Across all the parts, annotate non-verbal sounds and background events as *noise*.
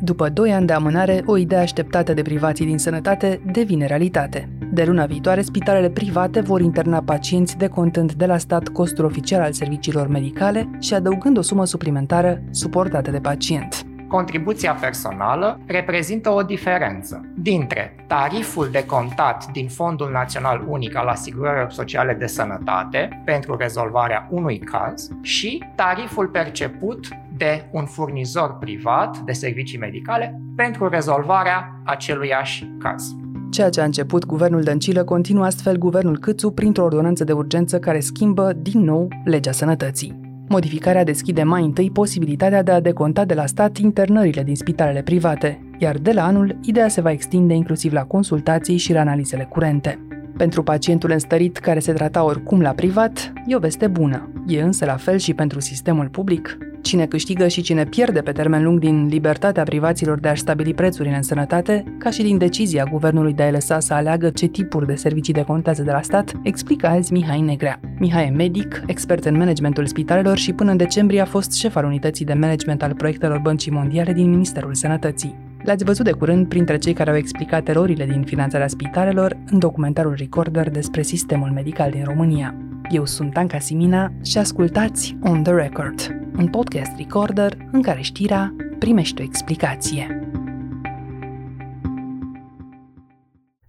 După 2 ani de amânare, o idee așteptată de privații din sănătate devine realitate. De luna viitoare, spitalele private vor interna pacienți decontând de la stat costul oficial al serviciilor medicale și adăugând o sumă suplimentară suportată de pacient contribuția personală reprezintă o diferență dintre tariful de contat din Fondul Național Unic al Asigurărilor Sociale de Sănătate pentru rezolvarea unui caz și tariful perceput de un furnizor privat de servicii medicale pentru rezolvarea aceluiași caz. Ceea ce a început guvernul Dăncilă continuă astfel guvernul Câțu printr-o ordonanță de urgență care schimbă din nou legea sănătății. Modificarea deschide mai întâi posibilitatea de a deconta de la stat internările din spitalele private, iar de la anul, ideea se va extinde inclusiv la consultații și la analizele curente. Pentru pacientul înstărit care se trata oricum la privat, e o veste bună. E însă la fel și pentru sistemul public. Cine câștigă și cine pierde pe termen lung din libertatea privaților de a-și stabili prețurile în sănătate, ca și din decizia guvernului de a lăsa să aleagă ce tipuri de servicii decontează de la stat, explică azi Mihai Negrea. Mihai e medic, expert în managementul spitalelor și până în decembrie a fost șef al unității de management al proiectelor Băncii Mondiale din Ministerul Sănătății. L-ați văzut de curând printre cei care au explicat erorile din finanțarea spitalelor în documentarul Recorder despre sistemul medical din România. Eu sunt Anca Simina și ascultați On The Record, un podcast Recorder în care știrea primește o explicație.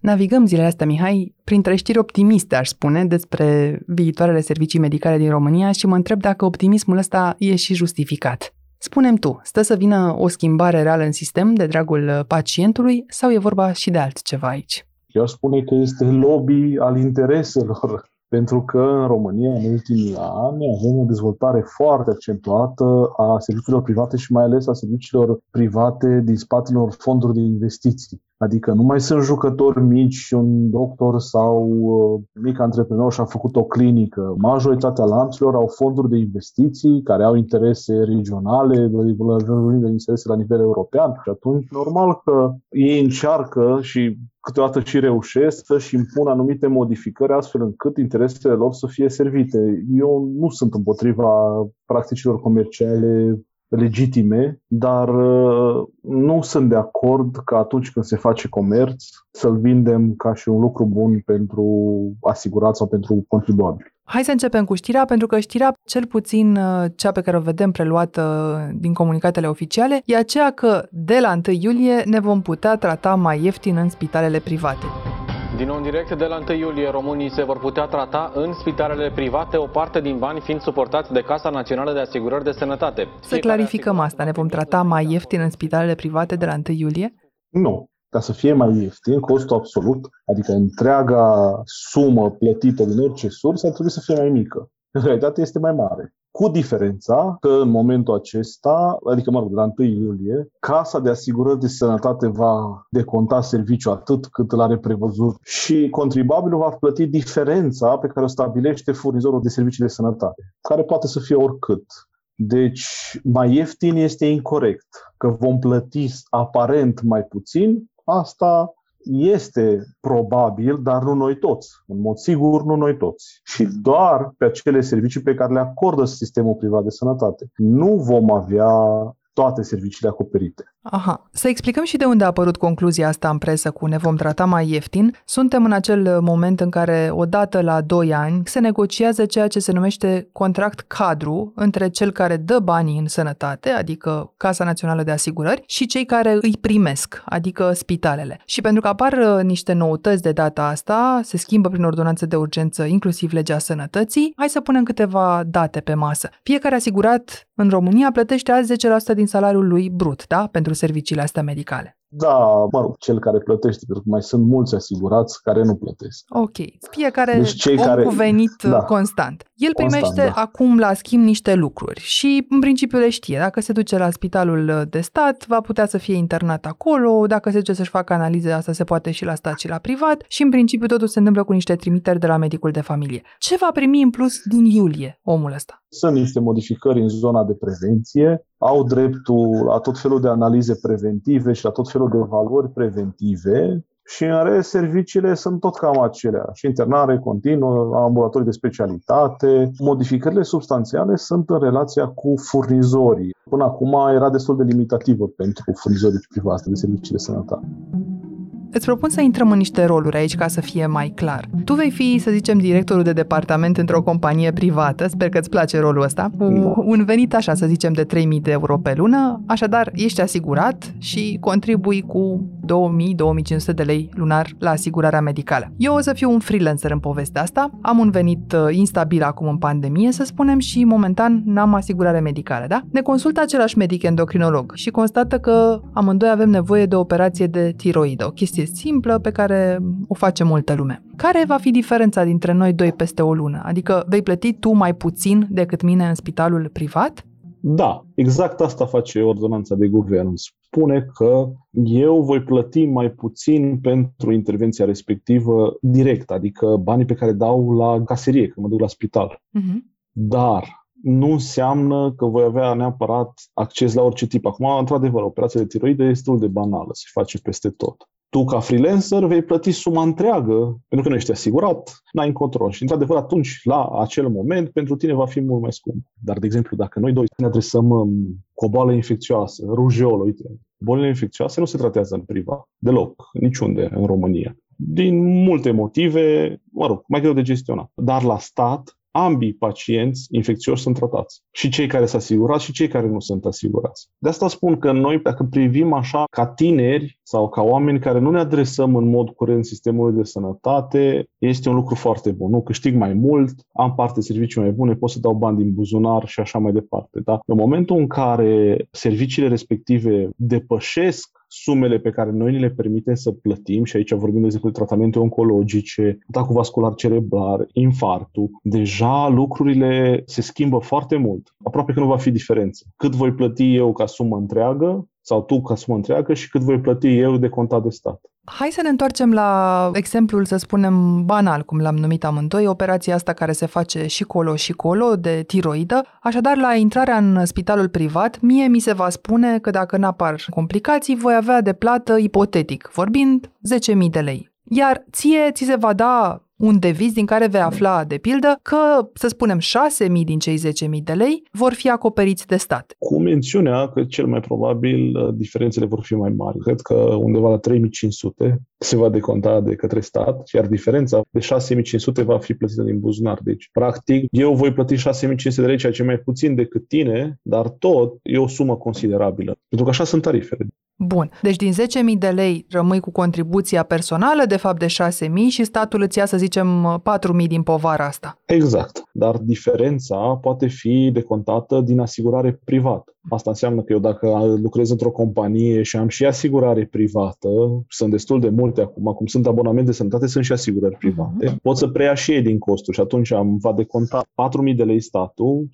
Navigăm zilele astea, Mihai, printre știri optimiste, aș spune, despre viitoarele servicii medicale din România și mă întreb dacă optimismul ăsta e și justificat. Spunem tu, stă să vină o schimbare reală în sistem de dragul uh, pacientului sau e vorba și de altceva aici? Eu aș spune că este lobby al intereselor, *laughs* pentru că în România, în ultimii ani, avem o dezvoltare foarte accentuată a serviciilor private și mai ales a serviciilor private din spatele unor fonduri de investiții. Adică nu mai sunt jucători mici și un doctor sau uh, mic antreprenor și a făcut o clinică. Majoritatea lanțurilor au fonduri de investiții care au interese regionale, de interese la nivel european și atunci normal că ei încearcă și câteodată și reușesc să-și impună anumite modificări astfel încât interesele lor să fie servite. Eu nu sunt împotriva practicilor comerciale legitime, dar uh, nu sunt de acord că atunci când se face comerț să-l vindem ca și un lucru bun pentru asigurat sau pentru contribuabil. Hai să începem cu știrea, pentru că știrea, cel puțin uh, cea pe care o vedem preluată din comunicatele oficiale, e aceea că de la 1 iulie ne vom putea trata mai ieftin în spitalele private. Din nou în direct, de la 1 iulie, românii se vor putea trata în spitalele private, o parte din bani fiind suportați de Casa Națională de Asigurări de Sănătate. Să clarificăm asta, ne vom trata mai ieftin în spitalele private de la 1 iulie? Nu. Ca să fie mai ieftin, costul absolut, adică întreaga sumă plătită din orice sursă, ar trebui să fie mai mică. În realitate este mai mare cu diferența că în momentul acesta, adică mă rog, la 1 iulie, Casa de Asigurări de Sănătate va deconta serviciul atât cât l are prevăzut și contribuabilul va plăti diferența pe care o stabilește furnizorul de servicii de sănătate, care poate să fie oricât. Deci, mai ieftin este incorrect, că vom plăti aparent mai puțin, asta este probabil, dar nu noi toți. În mod sigur, nu noi toți. Și doar pe acele servicii pe care le acordă sistemul privat de sănătate. Nu vom avea toate serviciile acoperite. Aha. Să explicăm și de unde a apărut concluzia asta în presă cu ne vom trata mai ieftin. Suntem în acel moment în care, odată la 2 ani, se negociază ceea ce se numește contract cadru între cel care dă banii în sănătate, adică Casa Națională de Asigurări, și cei care îi primesc, adică spitalele. Și pentru că apar uh, niște noutăți de data asta, se schimbă prin ordonanță de urgență inclusiv legea sănătății, hai să punem câteva date pe masă. Fiecare asigurat în România plătește azi 10% din salariul lui brut, da? Pentru serviciile astea medicale. Da, mă rog, cel care plătește, pentru că mai sunt mulți asigurați care nu plătesc. Ok. Fiecare deci cei om care... cu venit da. constant. El constant, primește da. acum la schimb niște lucruri și în principiu le știe. Dacă se duce la spitalul de stat, va putea să fie internat acolo, dacă se duce să-și facă analize, asta se poate și la stat și la privat și în principiu totul se întâmplă cu niște trimiteri de la medicul de familie. Ce va primi în plus din iulie omul ăsta? Sunt niște modificări în zona de prevenție, au dreptul la tot felul de analize preventive și la tot felul de valori preventive și în rest serviciile sunt tot cam aceleași. Internare continuă, ambulatorii de specialitate. Modificările substanțiale sunt în relația cu furnizorii. Până acum era destul de limitativă pentru furnizorii privați de servicii de sănătate. Îți propun să intrăm în niște roluri aici ca să fie mai clar. Tu vei fi, să zicem, directorul de departament într-o companie privată, sper că îți place rolul ăsta, cu da. un venit așa, să zicem, de 3000 de euro pe lună, așadar ești asigurat și contribui cu 2000-2500 de lei lunar la asigurarea medicală. Eu o să fiu un freelancer în povestea asta, am un venit uh, instabil acum în pandemie, să spunem, și momentan n-am asigurare medicală, da? Ne consultă același medic endocrinolog și constată că amândoi avem nevoie de o operație de tiroidă, o chestie simplă pe care o face multă lume. Care va fi diferența dintre noi doi peste o lună? Adică vei plăti tu mai puțin decât mine în spitalul privat? Da, exact asta face ordonanța de guvern. Spune că eu voi plăti mai puțin pentru intervenția respectivă direct, adică banii pe care dau la caserie când mă duc la spital. Uh-huh. Dar nu înseamnă că voi avea neapărat acces la orice tip. Acum, într-adevăr, operația de tiroidă este destul de banală, se face peste tot tu ca freelancer vei plăti suma întreagă, pentru că nu ești asigurat, n-ai control. Și într-adevăr atunci, la acel moment, pentru tine va fi mult mai scump. Dar, de exemplu, dacă noi doi ne adresăm um, cu o boală infecțioasă, rujol, uite, bolile infecțioase nu se tratează în privat, deloc, niciunde în România. Din multe motive, mă rog, mai greu de gestionat. Dar la stat, ambii pacienți infecțioși sunt tratați. Și cei care sunt asigurați și cei care nu sunt asigurați. De asta spun că noi, dacă privim așa ca tineri sau ca oameni care nu ne adresăm în mod curent sistemului de sănătate, este un lucru foarte bun. Nu câștig mai mult, am parte servicii mai bune, pot să dau bani din buzunar și așa mai departe. Da? În momentul în care serviciile respective depășesc sumele pe care noi ni le permitem să plătim, și aici vorbim, de exemplu, de tratamente oncologice, atacul vascular cerebral, infartul, deja lucrurile se schimbă foarte mult. Aproape că nu va fi diferență. Cât voi plăti eu ca sumă întreagă, sau tu ca sumă întreagă și cât voi plăti eu de contat de stat. Hai să ne întoarcem la exemplul, să spunem, banal, cum l-am numit amândoi, operația asta care se face și colo și colo, de tiroidă. Așadar, la intrarea în spitalul privat, mie mi se va spune că dacă n-apar complicații, voi avea de plată, ipotetic, vorbind, 10.000 de lei. Iar ție ți se va da un deviz din care vei afla, de pildă, că, să spunem, 6.000 din cei 10.000 de lei vor fi acoperiți de stat. Cu mențiunea că cel mai probabil uh, diferențele vor fi mai mari. Cred că undeva la 3.500 se va deconta de către stat, iar diferența de 6.500 va fi plătită din buzunar. Deci, practic, eu voi plăti 6.500 de lei, ceea ce mai puțin decât tine, dar tot e o sumă considerabilă. Pentru că așa sunt tarifele. Bun. Deci din 10.000 de lei rămâi cu contribuția personală, de fapt de 6.000 și statul îți ia, să zicem, 4.000 din povara asta. Exact. Dar diferența poate fi decontată din asigurare privată. Asta înseamnă că eu dacă lucrez într-o companie și am și asigurare privată, sunt destul de multe acum, acum sunt abonamente de sănătate, sunt și asigurări private, uh-huh. pot să preia și ei din costuri și atunci am va deconta 4.000 de lei statul,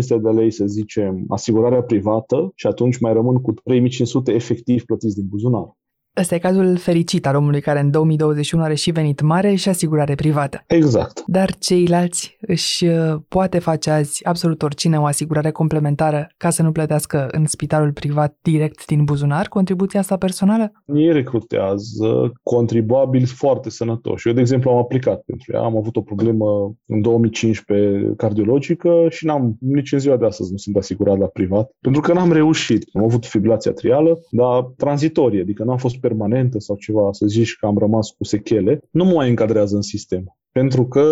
2.500 de lei, să zicem, asigurarea privată și atunci mai rămân cu 3.500 efectiv plătiți din buzunar. Ăsta e cazul fericit al omului care în 2021 are și venit mare și asigurare privată. Exact. Dar ceilalți își uh, poate face azi absolut oricine o asigurare complementară ca să nu plătească în spitalul privat direct din buzunar contribuția asta personală? Ei recrutează contribuabili foarte sănătoși. Eu, de exemplu, am aplicat pentru ea. Am avut o problemă în 2015 cardiologică și n-am nici în ziua de astăzi nu sunt asigurat la privat pentru că n-am reușit. Am avut fibrilație atrială, dar tranzitorie, adică n-am fost permanentă sau ceva, să zici că am rămas cu sechele, nu mă mai încadrează în sistem. Pentru că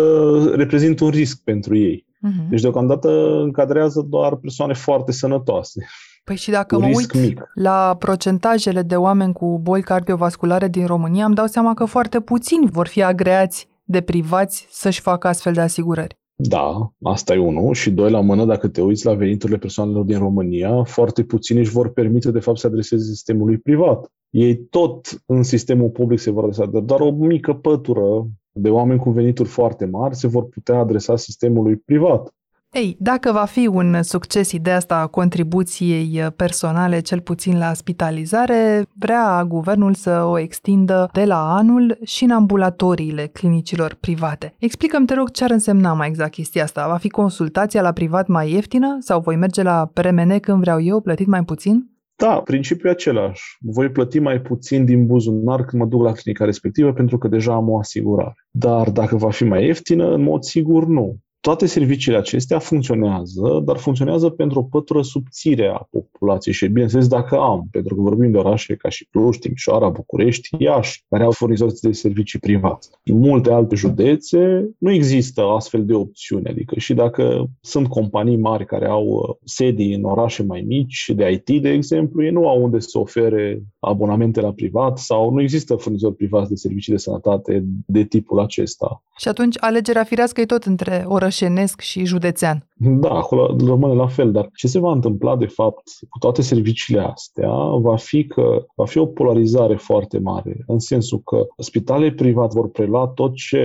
reprezintă un risc pentru ei. Uh-huh. Deci, deocamdată, încadrează doar persoane foarte sănătoase. Păi și dacă mă uit mic. la procentajele de oameni cu boli cardiovasculare din România, îmi dau seama că foarte puțini vor fi agreați de privați să-și facă astfel de asigurări. Da, asta e unul. Și doi, la mână, dacă te uiți la veniturile persoanelor din România, foarte puțini își vor permite, de fapt, să adreseze sistemului privat. Ei tot în sistemul public se vor adresa, dar doar o mică pătură de oameni cu venituri foarte mari se vor putea adresa sistemului privat. Ei, dacă va fi un succes ideea asta a contribuției personale, cel puțin la spitalizare, vrea guvernul să o extindă de la anul și în ambulatoriile clinicilor private. Explicăm te rog, ce ar însemna mai exact chestia asta. Va fi consultația la privat mai ieftină sau voi merge la PRMN când vreau eu, plătit mai puțin? Da, principiul e același. Voi plăti mai puțin din buzunar când mă duc la clinica respectivă pentru că deja am o asigurare. Dar dacă va fi mai ieftină, în mod sigur nu. Toate serviciile acestea funcționează, dar funcționează pentru o pătură subțire a populației și, bineînțeles, dacă am, pentru că vorbim de orașe ca și Cluj, Timișoara, București, Iași, care au furnizori de servicii privați. În multe alte județe nu există astfel de opțiune, adică și dacă sunt companii mari care au uh, sedii în orașe mai mici, de IT, de exemplu, ei nu au unde să ofere abonamente la privat sau nu există furnizori privați de servicii de sănătate de tipul acesta. Și atunci alegerea firească e tot între orășenesc și județean. Da, acolo rămâne la fel, dar ce se va întâmpla de fapt cu toate serviciile astea va fi că va fi o polarizare foarte mare, în sensul că spitalele private vor prelua tot ce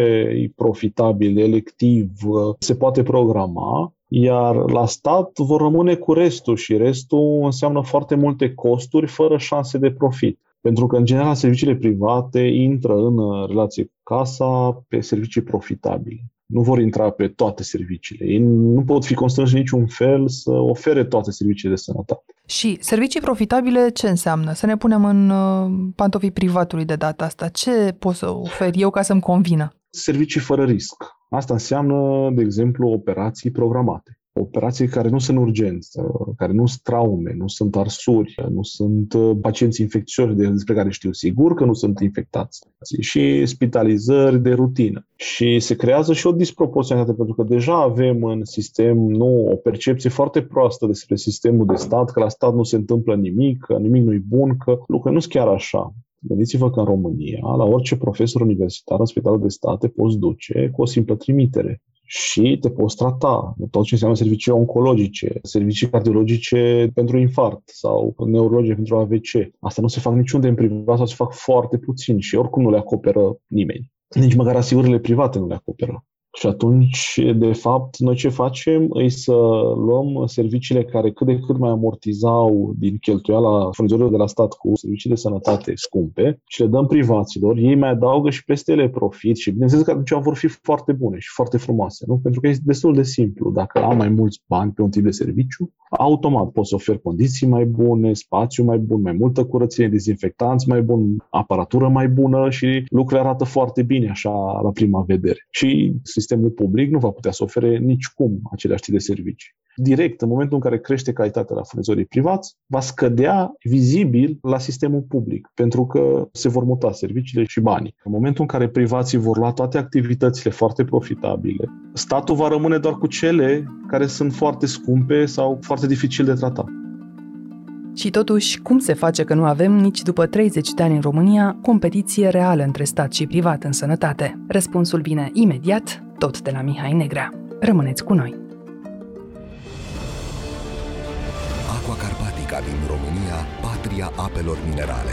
e profitabil, electiv, se poate programa, iar la stat vor rămâne cu restul și restul înseamnă foarte multe costuri fără șanse de profit. Pentru că, în general, serviciile private intră în uh, relație cu casa pe servicii profitabile. Nu vor intra pe toate serviciile. Ei nu pot fi constrânși niciun fel să ofere toate serviciile de sănătate. Și servicii profitabile ce înseamnă? Să ne punem în uh, pantofii privatului de data asta. Ce pot să ofer eu ca să-mi convină? Servicii fără risc. Asta înseamnă, de exemplu, operații programate operații care nu sunt urgență, care nu sunt traume, nu sunt arsuri, nu sunt uh, pacienți infecțioși despre care știu sigur că nu sunt infectați și spitalizări de rutină. Și se creează și o disproporționalitate pentru că deja avem în sistem nu, o percepție foarte proastă despre sistemul de stat, că la stat nu se întâmplă nimic, că nimic nu-i bun, că lucrurile nu sunt chiar așa. Gândiți-vă că în România, la orice profesor universitar în spitalul de stat te poți duce cu o simplă trimitere și te poți trata. Tot ce înseamnă servicii oncologice, servicii cardiologice pentru infart sau neurologie pentru AVC. Asta nu se fac niciunde în privat sau se fac foarte puțin și oricum nu le acoperă nimeni. Nici măcar asigurările private nu le acoperă. Și atunci, de fapt, noi ce facem e să luăm serviciile care cât de cât mai amortizau din cheltuiala furnizorilor de la stat cu servicii de sănătate scumpe și le dăm privaților, ei mai adaugă și peste ele profit și bineînțeles că atunci vor fi foarte bune și foarte frumoase, nu? Pentru că este destul de simplu. Dacă am mai mulți bani pe un tip de serviciu, automat pot să ofer condiții mai bune, spațiu mai bun, mai multă curățenie, dezinfectanți mai bun, aparatură mai bună și lucrurile arată foarte bine așa la prima vedere. Și sistemul public nu va putea să ofere nici cum aceleași tip de servicii. Direct, în momentul în care crește calitatea la furnizorii privați, va scădea vizibil la sistemul public, pentru că se vor muta serviciile și banii. În momentul în care privații vor lua toate activitățile foarte profitabile, statul va rămâne doar cu cele care sunt foarte scumpe sau foarte dificil de tratat. Și totuși, cum se face că nu avem nici după 30 de ani în România competiție reală între stat și privat în sănătate? Răspunsul vine imediat, tot de la Mihai Negrea. Rămâneți cu noi! Aqua Carpatica din România, patria apelor minerale.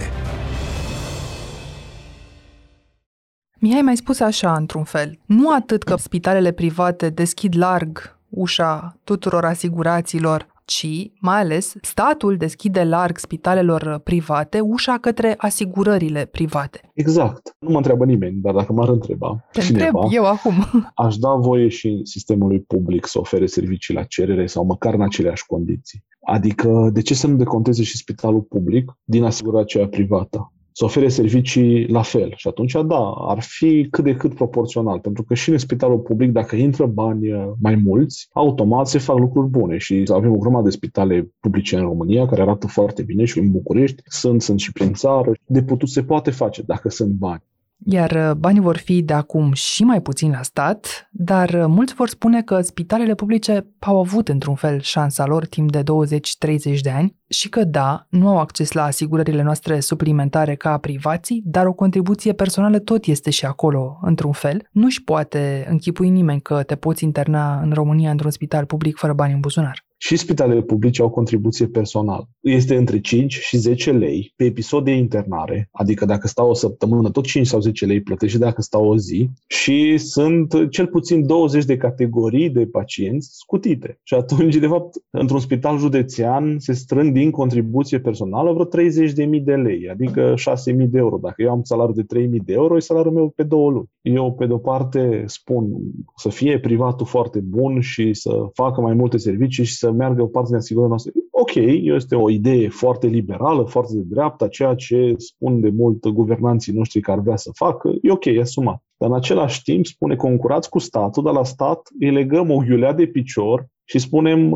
Mihai mai spus așa, într-un fel. Nu atât că spitalele private deschid larg ușa tuturor asigurațiilor, ci, mai ales, statul deschide larg spitalelor private ușa către asigurările private. Exact. Nu mă întreabă nimeni, dar dacă m-ar întreba Te cineva, întreb eu acum. *laughs* aș da voie și sistemului public să ofere servicii la cerere sau măcar în aceleași condiții. Adică, de ce să nu deconteze și spitalul public din asigurarea aceea privată? Să ofere servicii la fel. Și atunci, da, ar fi cât de cât proporțional, pentru că și în spitalul public, dacă intră bani uh, mai mulți, automat se fac lucruri bune și avem o grămadă de spitale publice în România care arată foarte bine și în București, sunt, sunt și prin țară. De putut se poate face dacă sunt bani. Iar uh, banii vor fi de acum și mai puțin la stat, dar uh, mulți vor spune că spitalele publice au avut într-un fel șansa lor timp de 20-30 de ani și că da, nu au acces la asigurările noastre suplimentare ca privații, dar o contribuție personală tot este și acolo, într-un fel. Nu-și poate închipui nimeni că te poți interna în România într-un spital public fără bani în buzunar și spitalele publice au contribuție personală. Este între 5 și 10 lei pe episod de internare, adică dacă stau o săptămână, tot 5 sau 10 lei plătești și dacă stau o zi și sunt cel puțin 20 de categorii de pacienți scutite. Și atunci, de fapt, într-un spital județean se strâng din contribuție personală vreo 30.000 de lei, adică 6.000 de euro. Dacă eu am salariu de 3.000 de euro, e salariul meu pe două luni. Eu, pe de-o parte, spun să fie privatul foarte bun și să facă mai multe servicii și să meargă o parte din asigurările noastre. ok, este o idee foarte liberală, foarte de dreapta, ceea ce spun de mult guvernanții noștri că ar vrea să facă, e ok, e asumat. Dar în același timp spune concurați cu statul, dar la stat îi legăm o ghiulea de picior și spunem,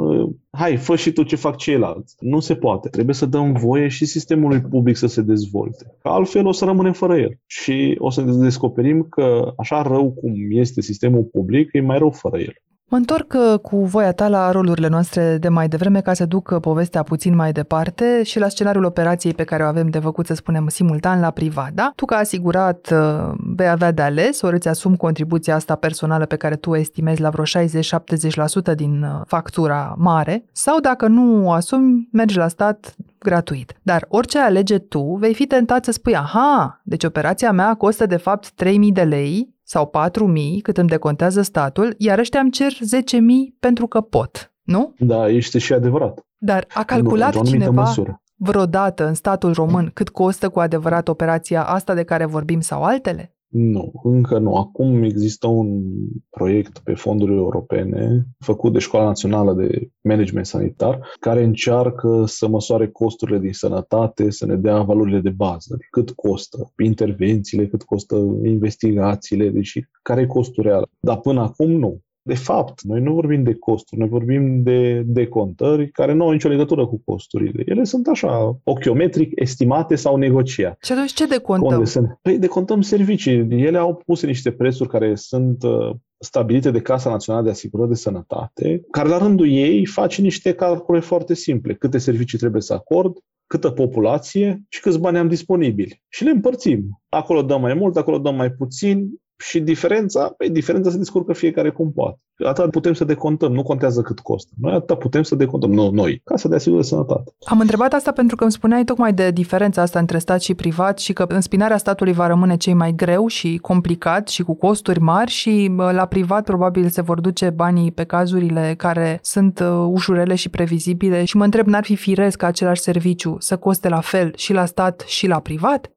hai, fă și tu ce fac ceilalți. Nu se poate. Trebuie să dăm voie și sistemului public să se dezvolte. Că altfel o să rămânem fără el. Și o să descoperim că așa rău cum este sistemul public, e mai rău fără el. Mă întorc uh, cu voia ta la rolurile noastre de mai devreme ca să duc uh, povestea puțin mai departe și la scenariul operației pe care o avem de făcut, să spunem, simultan la privat, da? Tu ca asigurat uh, vei avea de ales, ori îți asumi contribuția asta personală pe care tu o estimezi la vreo 60-70% din factura mare sau dacă nu o asumi, mergi la stat gratuit. Dar orice alege tu, vei fi tentat să spui, aha, deci operația mea costă de fapt 3000 de lei sau 4.000 cât îmi decontează statul, iar ăștia îmi cer 10.000 pentru că pot, nu? Da, este și adevărat. Dar a calculat nu, cineva măsură. vreodată în statul român cât costă cu adevărat operația asta de care vorbim sau altele? Nu, încă nu. Acum există un proiect pe fonduri europene făcut de Școala Națională de Management Sanitar care încearcă să măsoare costurile din sănătate, să ne dea valorile de bază. Cât costă intervențiile, cât costă investigațiile, deci care e costul real. Dar până acum nu. De fapt, noi nu vorbim de costuri, noi vorbim de decontări care nu au nicio legătură cu costurile. Ele sunt așa, ochiometric, estimate sau negociate. Și atunci ce decontăm? Sunt? Păi decontăm servicii. Ele au pus niște prețuri care sunt uh, stabilite de Casa Națională de Asigurări de Sănătate, care la rândul ei face niște calcule foarte simple. Câte servicii trebuie să acord, câtă populație și câți bani am disponibili. Și le împărțim. Acolo dăm mai mult, acolo dăm mai puțin, și diferența, pe păi, diferența se descurcă fiecare cum poate. Atât putem să decontăm, nu contează cât costă. Noi atât putem să decontăm, nu noi, ca să de asigură sănătate. Am întrebat asta pentru că îmi spuneai tocmai de diferența asta între stat și privat și că înspinarea statului va rămâne cei mai greu și complicat și cu costuri mari și la privat probabil se vor duce banii pe cazurile care sunt uh, ușurele și previzibile și mă întreb, n-ar fi firesc ca același serviciu să coste la fel și la stat și la privat?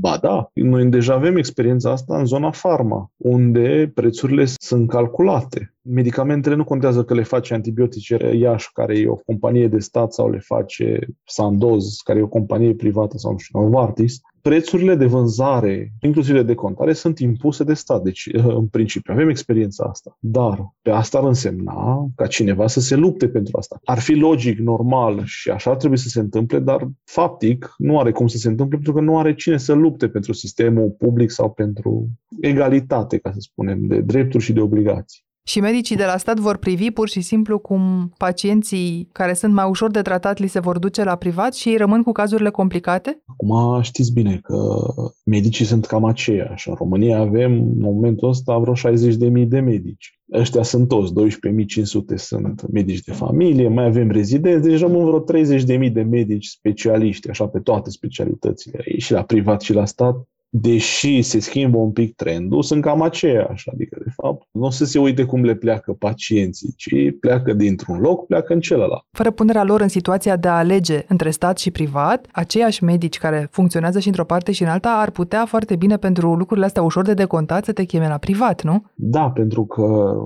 Ba da, noi deja avem experiența asta în zona farma, unde prețurile sunt calculate. Medicamentele nu contează că le face antibiotice Iași, care e o companie de stat, sau le face Sandoz, care e o companie privată, sau nu știu, Novartis prețurile de vânzare, inclusiv de decontare, sunt impuse de stat. Deci, în principiu, avem experiența asta. Dar pe asta ar însemna ca cineva să se lupte pentru asta. Ar fi logic, normal și așa trebuie să se întâmple, dar faptic nu are cum să se întâmple pentru că nu are cine să lupte pentru sistemul public sau pentru egalitate, ca să spunem, de drepturi și de obligații. Și medicii de la stat vor privi pur și simplu cum pacienții care sunt mai ușor de tratat li se vor duce la privat și ei rămân cu cazurile complicate? Acum știți bine că medicii sunt cam aceiași. În România avem în momentul ăsta vreo 60.000 de medici. Ăștia sunt toți, 12.500 sunt medici de familie, mai avem rezidenți, deci rămân vreo 30.000 de medici specialiști, așa pe toate specialitățile, și la privat și la stat, deși se schimbă un pic trendul, sunt cam aceiași. Adică, de fapt, nu o să se uite cum le pleacă pacienții, ci pleacă dintr-un loc, pleacă în celălalt. Fără punerea lor în situația de a alege între stat și privat, aceiași medici care funcționează și într-o parte și în alta ar putea foarte bine pentru lucrurile astea ușor de decontat să te cheme la privat, nu? Da, pentru că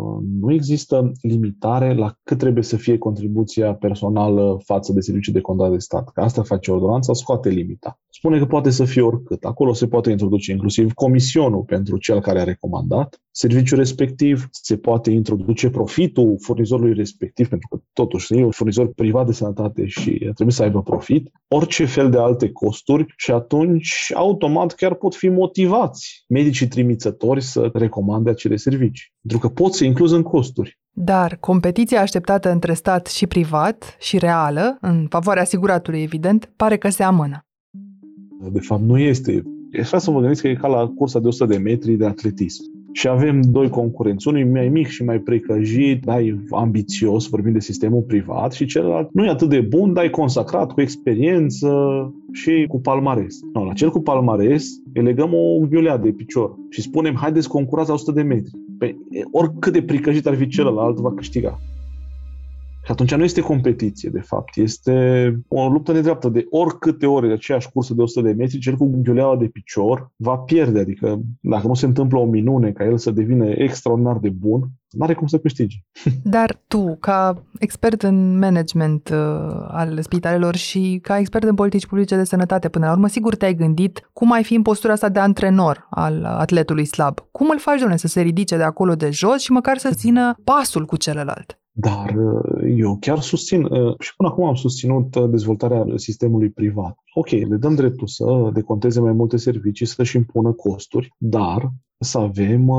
nu există limitare la cât trebuie să fie contribuția personală față de serviciul de contat de stat. Că asta face ordonanța, scoate limita. Spune că poate să fie oricât. Acolo se poate introduce inclusiv comisionul pentru cel care a recomandat serviciul respectiv, se poate introduce profitul furnizorului respectiv, pentru că totuși e un furnizor privat de sănătate și trebuie să aibă profit, orice fel de alte costuri și atunci automat chiar pot fi motivați medicii trimițători să recomande acele servicii, pentru că pot să incluză în costuri. Dar competiția așteptată între stat și privat și reală, în favoarea asiguratului evident, pare că se amână. De fapt, nu este E așa să vă gândiți că e ca la cursa de 100 de metri de atletism. Și avem doi concurenți, unul mai mic și mai precăjit, dar e ambițios, vorbim de sistemul privat, și celălalt nu e atât de bun, dar e consacrat, cu experiență și cu palmares. No, la cel cu palmares îi legăm o ghiulea de picior și spunem, haideți concurați la 100 de metri. Pe, păi, oricât de pricăjit ar fi celălalt, va câștiga. Și atunci nu este competiție, de fapt. Este o luptă nedreaptă de oricâte ori de aceeași cursă de 100 de metri, cel cu ghiuleaua de picior va pierde. Adică dacă nu se întâmplă o minune ca el să devină extraordinar de bun, nu are cum să câștige. *laughs* Dar tu, ca expert în management uh, al spitalelor și ca expert în politici publice de sănătate până la urmă, sigur te-ai gândit cum ai fi în postura asta de antrenor al atletului slab. Cum îl faci, domnule, să se ridice de acolo de jos și măcar să țină pasul cu celălalt? Dar uh, eu chiar susțin, uh, și până acum am susținut uh, dezvoltarea sistemului privat. Ok, le dăm dreptul să deconteze mai multe servicii, să-și impună costuri, dar să avem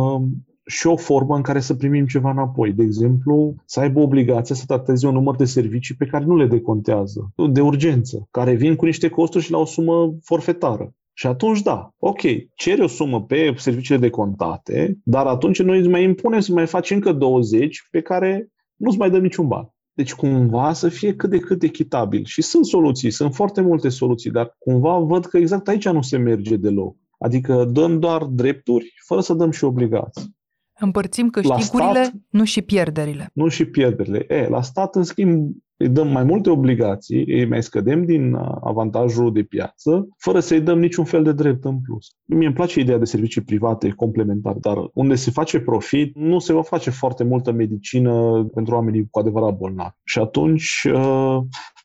și o formă în care să primim ceva înapoi. De exemplu, să aibă obligația să trateze un număr de servicii pe care nu le decontează, de urgență, care vin cu niște costuri și la o sumă forfetară. Și atunci, da, ok, cere o sumă pe serviciile decontate, dar atunci noi îți mai impunem să mai faci încă 20 pe care nu-ți mai dăm niciun ban. Deci cumva să fie cât de cât echitabil. Și sunt soluții, sunt foarte multe soluții, dar cumva văd că exact aici nu se merge deloc. Adică dăm doar drepturi fără să dăm și obligații. Împărțim câștigurile, stat, nu și pierderile. Nu și pierderile. E, la stat, în schimb, îi dăm mai multe obligații, îi mai scădem din uh, avantajul de piață, fără să-i dăm niciun fel de drept în plus. Mie îmi place ideea de servicii private complementare, dar unde se face profit, nu se va face foarte multă medicină pentru oamenii cu adevărat bolnavi. Și atunci uh,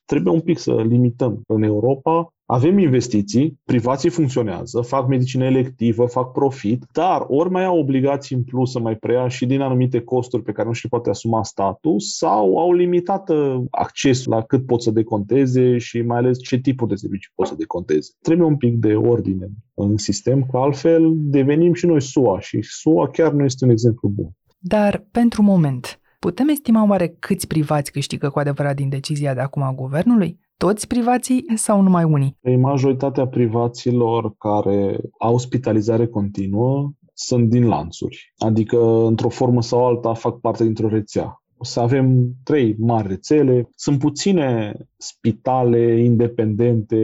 trebuie un pic să limităm. În Europa avem investiții, privații funcționează, fac medicină electivă, fac profit, dar ori mai au obligații în plus să mai preia și din anumite costuri pe care nu și le poate asuma statul sau au limitat accesul la cât pot să deconteze și mai ales ce tipuri de servicii pot să deconteze. Trebuie un pic de ordine în sistem, că altfel devenim și noi SUA și SUA chiar nu este un exemplu bun. Dar, pentru moment, putem estima oare câți privați câștigă cu adevărat din decizia de acum a guvernului? Toți privații sau numai unii? Ei, majoritatea privaților care au spitalizare continuă sunt din lanțuri, adică într-o formă sau alta fac parte dintr-o rețea. O să avem trei mari rețele. Sunt puține spitale independente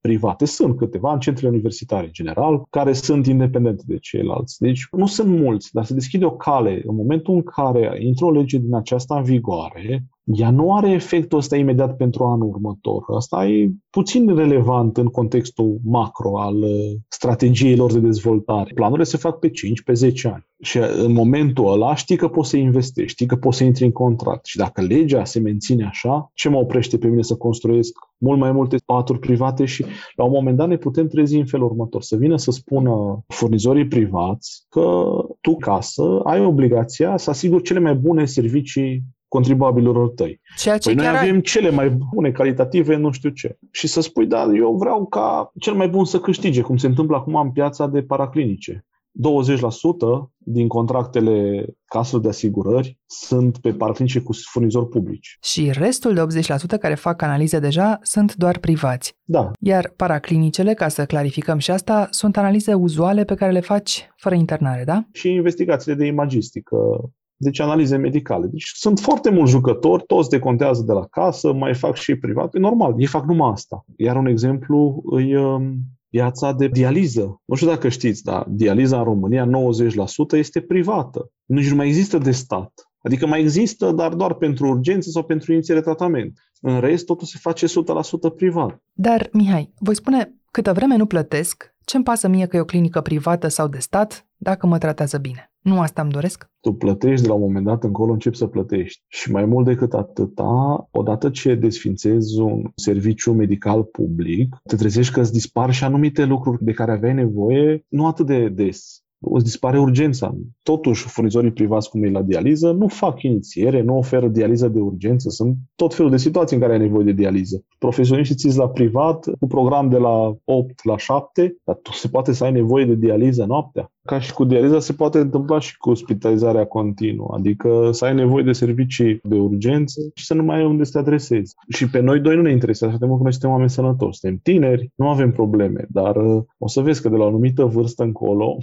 private. Sunt câteva în centrele universitare în general, care sunt independente de ceilalți. Deci nu sunt mulți, dar se deschide o cale. În momentul în care intră o lege din aceasta în vigoare, ea nu are efectul ăsta imediat pentru anul următor. Asta e puțin relevant în contextul macro al uh, strategiilor de dezvoltare. Planurile se fac pe 5, pe 10 ani. Și uh, în momentul ăla știi că poți să investești, știi că poți să intri în contract. Și dacă legea se menține așa, ce mă oprește pe mine să construiesc mult mai multe paturi private și la un moment dat ne putem trezi în felul următor. Să vină să spună furnizorii privați că tu, casă, ai obligația să asiguri cele mai bune servicii contribuabililor tăi. Ceea ce păi noi avem ai... cele mai bune, calitative, nu știu ce. Și să spui, da, eu vreau ca cel mai bun să câștige, cum se întâmplă acum în piața de paraclinice. 20% din contractele caselor de asigurări sunt pe paraclinice cu furnizori publici. Și restul de 80% care fac analize deja sunt doar privați. Da. Iar paraclinicele, ca să clarificăm și asta, sunt analize uzuale pe care le faci fără internare, da? Și investigațiile de imagistică deci analize medicale. Deci sunt foarte mulți jucători, toți decontează de la casă, mai fac și privat. E normal, ei fac numai asta. Iar un exemplu e um, piața de dializă. Nu știu dacă știți, dar dializa în România 90% este privată. Nici nu mai există de stat. Adică mai există, dar doar pentru urgențe sau pentru inițiere de tratament. În rest, totul se face 100% privat. Dar, Mihai, voi spune, câtă vreme nu plătesc, ce-mi pasă mie că e o clinică privată sau de stat dacă mă tratează bine? Nu asta îmi doresc? Tu plătești de la un moment dat încolo, începi să plătești. Și mai mult decât atâta, odată ce desfințezi un serviciu medical public, te trezești că îți dispar și anumite lucruri de care aveai nevoie, nu atât de des îți dispare urgența. Totuși, furnizorii privați cum e la dializă nu fac inițiere, nu oferă dializă de urgență. Sunt tot felul de situații în care ai nevoie de dializă. Profesioniștii ți la privat, cu program de la 8 la 7, dar tu se poate să ai nevoie de dializă noaptea. Ca și cu dializa se poate întâmpla și cu spitalizarea continuă, adică să ai nevoie de servicii de urgență și să nu mai ai unde să te adresezi. Și pe noi doi nu ne interesează, pentru că noi suntem oameni sănătoși, suntem tineri, nu avem probleme, dar uh, o să vezi că de la o anumită vârstă încolo *laughs*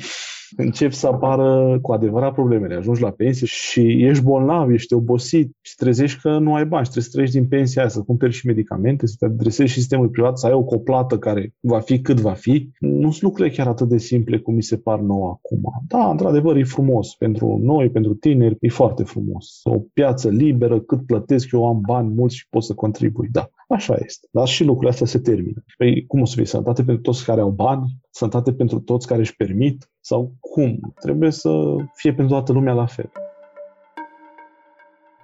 încep să apară cu adevărat problemele. Ajungi la pensie și ești bolnav, ești obosit și trezești că nu ai bani și trebuie să treci din pensia aia, să cumperi și medicamente, să te adresezi și sistemul privat, să ai o coplată care va fi cât va fi. Nu sunt lucrurile chiar atât de simple cum mi se par nouă acum. Da, într-adevăr, e frumos. Pentru noi, pentru tineri, e foarte frumos. O piață liberă, cât plătesc eu, am bani mulți și pot să contribui. Da, așa este. Dar și lucrurile astea se termină. Păi cum o să fie sănătate pentru toți care au bani? Sănătate pentru toți care își permit? Sau cum? Trebuie să fie pentru toată lumea la fel.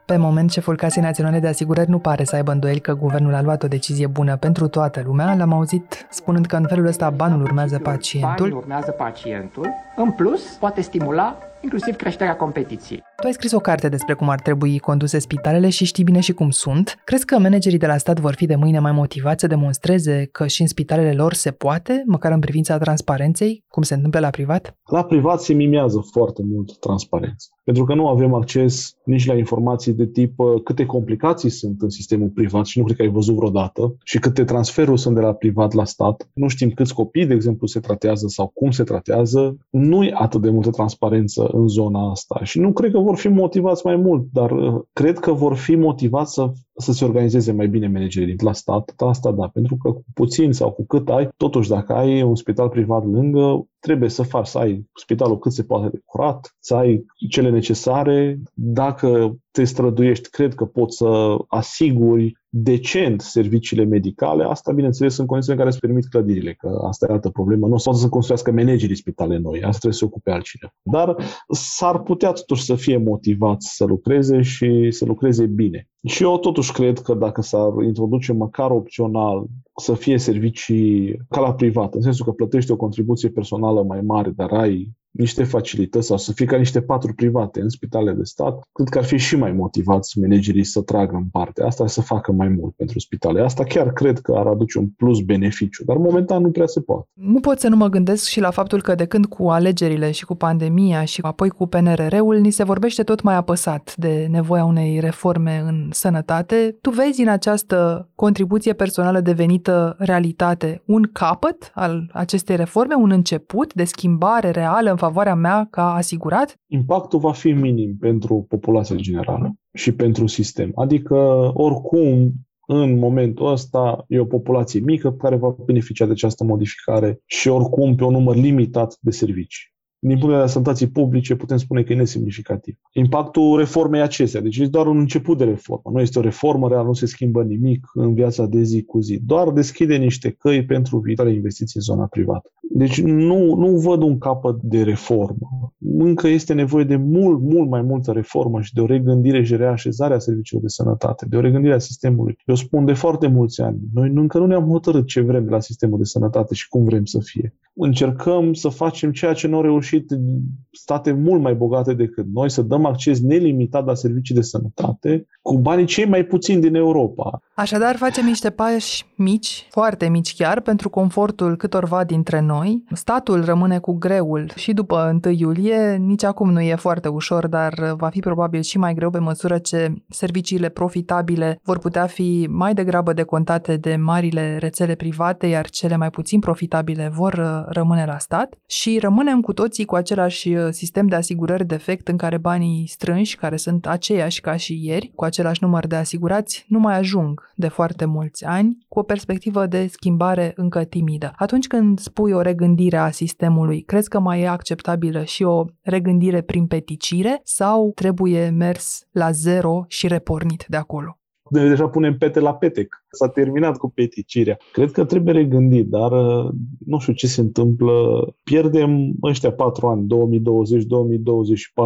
Pe moment, șeful Casei Naționale de Asigurări nu pare să aibă îndoieli că guvernul a luat o decizie bună pentru toată lumea. L-am auzit spunând că în felul ăsta banul urmează pacientul. Banul urmează pacientul. În plus, poate stimula inclusiv creșterea competiției. Tu ai scris o carte despre cum ar trebui conduse spitalele și știi bine și cum sunt. Crezi că managerii de la stat vor fi de mâine mai motivați să demonstreze că și în spitalele lor se poate, măcar în privința transparenței, cum se întâmplă la privat? La privat se mimează foarte mult transparență, pentru că nu avem acces nici la informații de tip uh, câte complicații sunt în sistemul privat și nu cred că ai văzut vreodată și câte transferuri sunt de la privat la stat. Nu știm câți copii, de exemplu, se tratează sau cum se tratează. Nu e atât de multă transparență în zona asta și nu cred că vor fi motivați mai mult, dar uh, cred că vor fi motivați să, să se organizeze mai bine managerii la stat. Asta da, pentru că cu puțin sau cu cât ai, totuși dacă ai un spital privat lângă, trebuie să faci, să ai spitalul cât se poate de curat, să ai cele necesare. Dacă te străduiești, cred că poți să asiguri decent serviciile medicale, asta bineînțeles în condițiile în care îți permit clădirile, că asta e altă problemă. Nu o să poată să construiască managerii spitale noi, asta trebuie să se ocupe altcineva. Dar s-ar putea totuși să fie motivați să lucreze și să lucreze bine. Și eu totuși cred că dacă s-ar introduce măcar opțional să fie servicii ca la privat, în sensul că plătești o contribuție personală mai mare, dar ai niște facilități sau să fie ca niște paturi private în spitale de stat, cred că ar fi și mai motivați managerii să tragă în parte asta, să facă mai mult pentru spitale. Asta chiar cred că ar aduce un plus beneficiu, dar momentan nu prea se poate. Nu pot să nu mă gândesc și la faptul că de când cu alegerile și cu pandemia și apoi cu PNRR-ul, ni se vorbește tot mai apăsat de nevoia unei reforme în sănătate. Tu vezi în această contribuție personală devenită realitate un capăt al acestei reforme, un început de schimbare reală în favoarea mea ca asigurat? Impactul va fi minim pentru populația generală și pentru sistem. Adică, oricum, în momentul ăsta e o populație mică care va beneficia de această modificare și oricum pe un număr limitat de servicii din punct de vedere sănătății publice, putem spune că e nesemnificativ. Impactul reformei acestea, deci este doar un început de reformă. Nu este o reformă reală, nu se schimbă nimic în viața de zi cu zi. Doar deschide niște căi pentru viitoare investiții în zona privată. Deci nu, nu văd un capăt de reformă. Încă este nevoie de mult, mult mai multă reformă și de o regândire și reașezare a serviciilor de sănătate, de o regândire a sistemului. Eu spun de foarte mulți ani, noi încă nu ne-am hotărât ce vrem de la sistemul de sănătate și cum vrem să fie încercăm să facem ceea ce nu au reușit state mult mai bogate decât noi, să dăm acces nelimitat la servicii de sănătate cu banii cei mai puțini din Europa. Așadar, facem niște pași mici, foarte mici chiar, pentru confortul câtorva dintre noi. Statul rămâne cu greul și după 1 iulie, nici acum nu e foarte ușor, dar va fi probabil și mai greu pe măsură ce serviciile profitabile vor putea fi mai degrabă decontate de marile rețele private, iar cele mai puțin profitabile vor rămâne la stat și rămânem cu toții cu același uh, sistem de asigurări defect în care banii strânși, care sunt aceiași ca și ieri, cu același număr de asigurați, nu mai ajung de foarte mulți ani, cu o perspectivă de schimbare încă timidă. Atunci când spui o regândire a sistemului, crezi că mai e acceptabilă și o regândire prin peticire sau trebuie mers la zero și repornit de acolo? Noi deja punem pete la pete. S-a terminat cu peticirea. Cred că trebuie regândit, dar uh, nu știu ce se întâmplă. Pierdem ăștia patru ani, 2020-2024,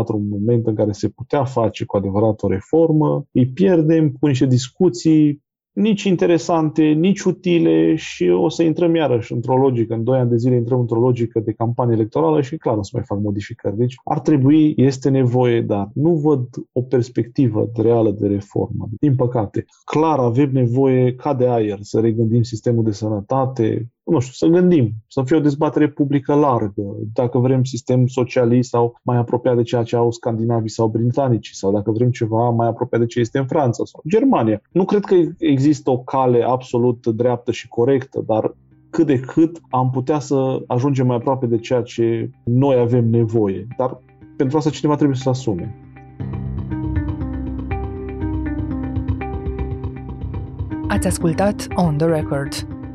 un moment în care se putea face cu adevărat o reformă. Îi pierdem cu niște discuții nici interesante, nici utile și o să intrăm iarăși într-o logică. În doi ani de zile intrăm într-o logică de campanie electorală și clar o să mai fac modificări. Deci ar trebui, este nevoie, dar nu văd o perspectivă reală de reformă. Din păcate, clar avem nevoie ca de aer să regândim sistemul de sănătate, nu știu, să gândim, să fie o dezbatere publică largă, dacă vrem sistem socialist sau mai apropiat de ceea ce au scandinavii sau britanici, sau dacă vrem ceva mai apropiat de ce este în Franța sau Germania. Nu cred că există o cale absolut dreaptă și corectă, dar cât de cât am putea să ajungem mai aproape de ceea ce noi avem nevoie. Dar pentru asta cineva trebuie să se asume. Ați ascultat On The Record,